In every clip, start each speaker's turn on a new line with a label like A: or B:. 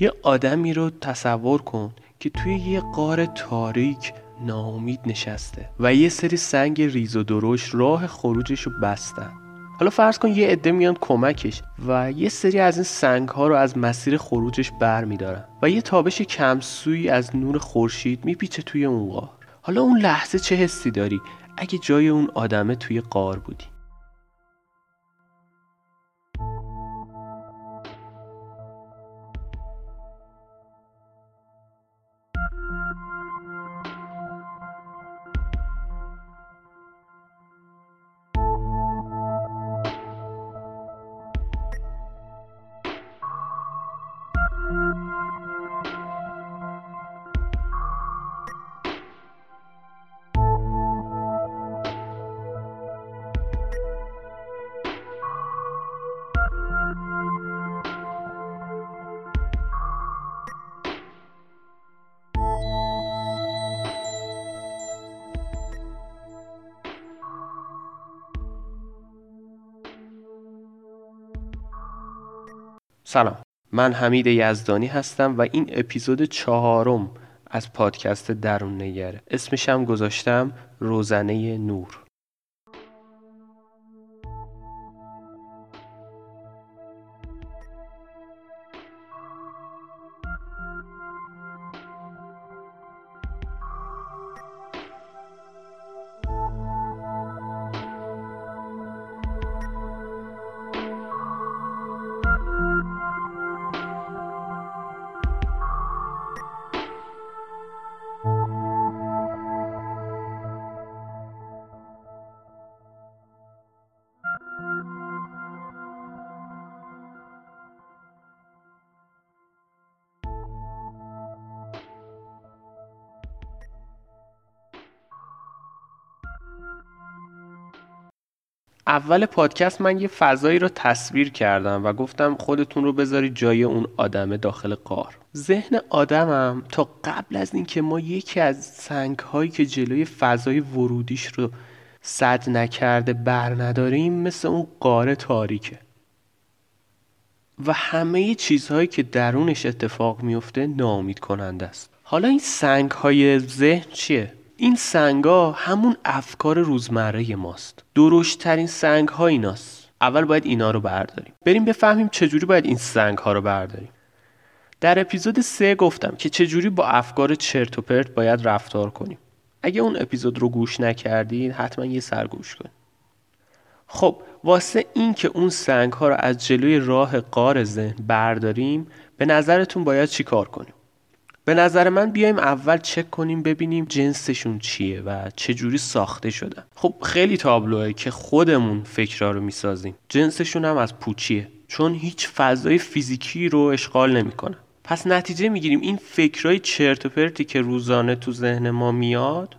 A: یه آدمی رو تصور کن که توی یه قار تاریک ناامید نشسته و یه سری سنگ ریز و درشت راه خروجش رو بستن. حالا فرض کن یه عده میان کمکش و یه سری از این سنگ ها رو از مسیر خروجش بر میدارن و یه تابش کمسوی از نور خورشید میپیچه توی اون غار. حالا اون لحظه چه حسی داری اگه جای اون آدمه توی قار بودی؟ سلام. من حمید یزدانی هستم و این اپیزود چهارم از پادکست درون نگره اسمشم گذاشتم روزنه نور. اول پادکست من یه فضایی رو تصویر کردم و گفتم خودتون رو بذارید جای اون آدمه داخل قار. ذهن آدمم تا قبل از اینکه ما یکی از سنگ هایی که جلوی فضای ورودیش رو صد نکرده بر نداریم مثل اون قاره تاریکه. و همه چیزهایی که درونش اتفاق میفته نامید کننده است. حالا این سنگ های ذهن چیه؟ این سنگا همون افکار روزمره ماست. درشترین سنگ ها ایناست. اول باید اینا رو برداریم. بریم بفهمیم چجوری باید این سنگ ها رو برداریم. در اپیزود سه گفتم که چجوری با افکار چرت و پرت باید رفتار کنیم. اگه اون اپیزود رو گوش نکردین حتما یه سرگوش کنید خب واسه این که اون سنگ ها رو از جلوی راه قار ذهن برداریم به نظرتون باید چی کار کنیم؟ به نظر من بیایم اول چک کنیم ببینیم جنسشون چیه و چه جوری ساخته شدن. خب خیلی تابلوه که خودمون فکرها رو می‌سازیم. جنسشون هم از پوچیه. چون هیچ فضای فیزیکی رو اشغال نمی‌کنه پس نتیجه می‌گیریم این فکرهای چرت و پرتی که روزانه تو ذهن ما میاد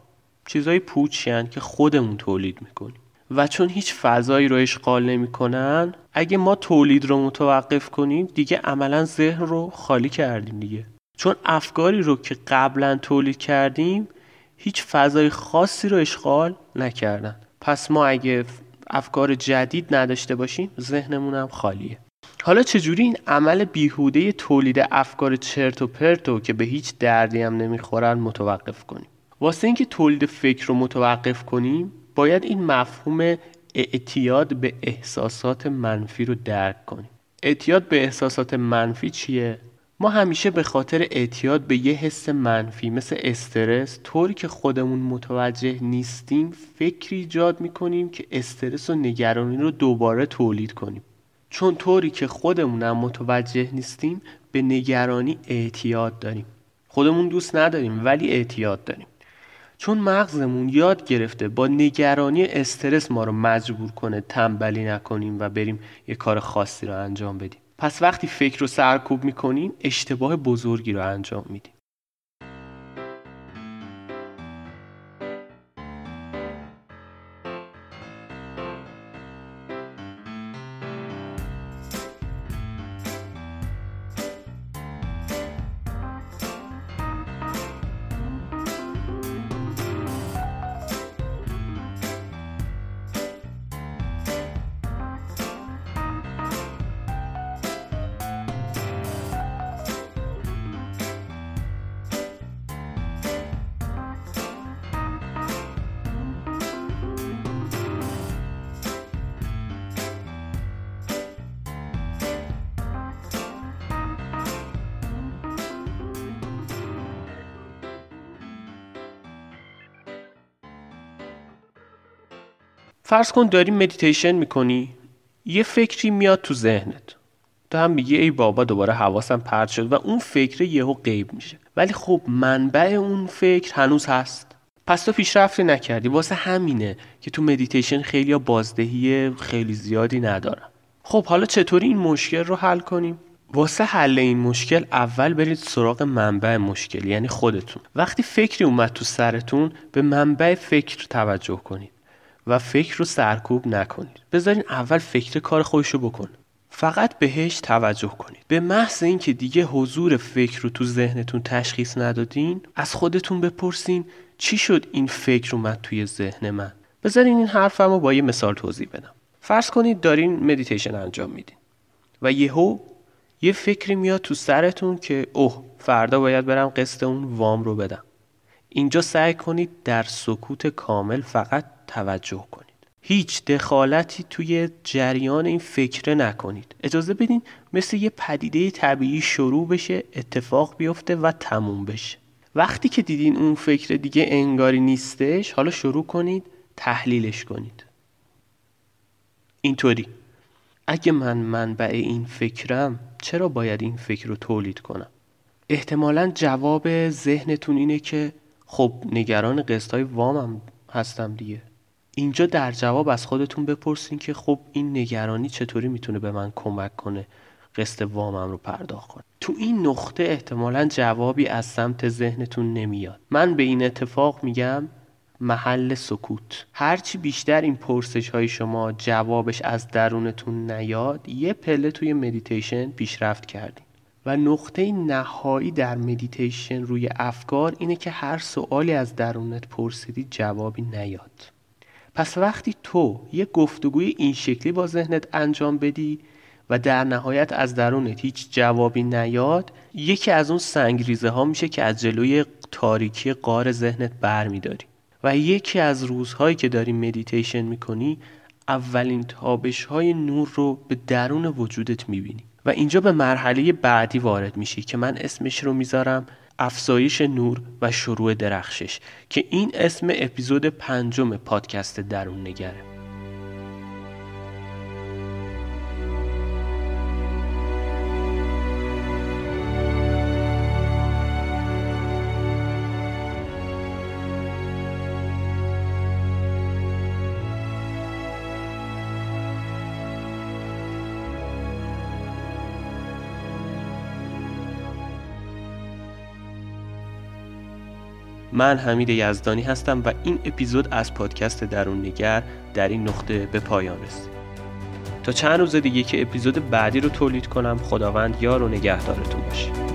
A: چیزای پوچی که خودمون تولید می‌کنیم. و چون هیچ فضایی رو اشغال نمی‌کنن اگه ما تولید رو متوقف کنیم دیگه عملا ذهن رو خالی کردیم دیگه. چون افکاری رو که قبلا تولید کردیم هیچ فضای خاصی رو اشغال نکردن. پس ما اگه افکار جدید نداشته باشیم ذهنمون هم خالیه. حالا چجوری این عمل بیهوده تولید افکار چرت و پرتو که به هیچ دردی هم نمی‌خورن متوقف کنیم؟ واسه اینکه تولید فکر رو متوقف کنیم باید این مفهوم اعتیاد به احساسات منفی رو درک کنیم. اعتیاد به احساسات منفی چیه؟ ما همیشه به خاطر اعتیاد به یه حس منفی مثل استرس طوری که خودمون متوجه نیستیم فکری ایجاد می‌کنیم که استرس و نگرانی رو دوباره تولید کنیم. چون طوری که خودمونم متوجه نیستیم به نگرانی اعتیاد داریم. خودمون دوست نداریم ولی اعتیاد داریم. چون مغزمون یاد گرفته با نگرانی استرس ما رو مجبور کنه تنبلی نکنیم و بریم یه کار خاصی رو انجام بدیم. پس وقتی فکر رو سرکوب می‌کنیم اشتباه بزرگی رو انجام میدیم فرض کن داری مدیتیشن می‌کنی یه فکری میاد تو ذهنت. تو هم میگی ای بابا دوباره حواسم پرت شد و اون فکر یهو غیب میشه. ولی خب منبع اون فکر هنوز هست. پس تو پیشرفتی نکردی. واسه همینه که تو مدیتیشن خیلی بازدهی خیلی زیادی ندارن. خب حالا چطوری این مشکل رو حل کنیم؟ واسه حل این مشکل اول برید سراغ منبع مشکل یعنی خودتون. وقتی فکری اومد تو سرتون به منبع فکر توجه کنید. و فکر رو سرکوب نکنید. بذارین اول فکر کار خودشو بکن. فقط بهش توجه کنید. به محض اینکه دیگه حضور فکر رو تو ذهنتون تشخیص ندادین از خودتون بپرسین چی شد این فکر اومد توی ذهن من. بذارین این حرفم رو با یه مثال توضیح بدم. فرض کنید دارین مدیتیشن انجام میدین و یهو یه فکری میاد تو سرتون که اوه فردا باید برم قسط اون وام رو بدم. اینجا سعی کنید در سکوت کامل فقط توجه کنید. هیچ دخالتی توی جریان این فکره نکنید. اجازه بدین مثل یه پدیده طبیعی شروع بشه اتفاق بیفته و تموم بشه. وقتی که دیدین اون فکر دیگه انگاری نیستش حالا شروع کنید تحلیلش کنید. اینطوری. اگه من منبع این فکرم چرا باید این فکر رو تولید کنم؟ احتمالا جواب ذهنتون اینه که خب نگران قسط های وامم هستم دیگه. اینجا در جواب از خودتون بپرسین که خب این نگرانی چطوری می‌تونه به من کمک کنه قسط وامم رو پرداخت کنم تو این نقطه احتمالا جوابی از سمت ذهنتون نمیاد. من به این اتفاق میگم محل سکوت. هرچی بیشتر این پرسش های شما جوابش از درونتون نیاد یه پله توی مدیتیشن پیشرفت کردیم و نقطه نهایی در مدیتیشن روی افکار اینه که هر سوالی از درونت پرسیدی جوابی نیاد. پس وقتی تو یه گفتگوی این شکلی با ذهنت انجام بدی و در نهایت از درونت هیچ جوابی نیاد یکی از اون سنگریزه ها میشه که از جلوی تاریکی غار ذهنت برمیداری. و یکی از روزهایی که داری مدیتیشن می‌کنی اولین تابش های نور رو به درون وجودت می‌بینی. و اینجا به مرحله بعدی وارد میشی که من اسمش رو می‌ذارم افزایش نور و شروع درخشش که این اسم اپیزود پنجم پادکست درون نگره من حمید یزدانی هستم و این اپیزود از پادکست درون نگر در این نقطه به پایان رسید. تا چند روز دیگه که اپیزود بعدی رو تولید کنم خداوند یار و نگهدارتون باشه.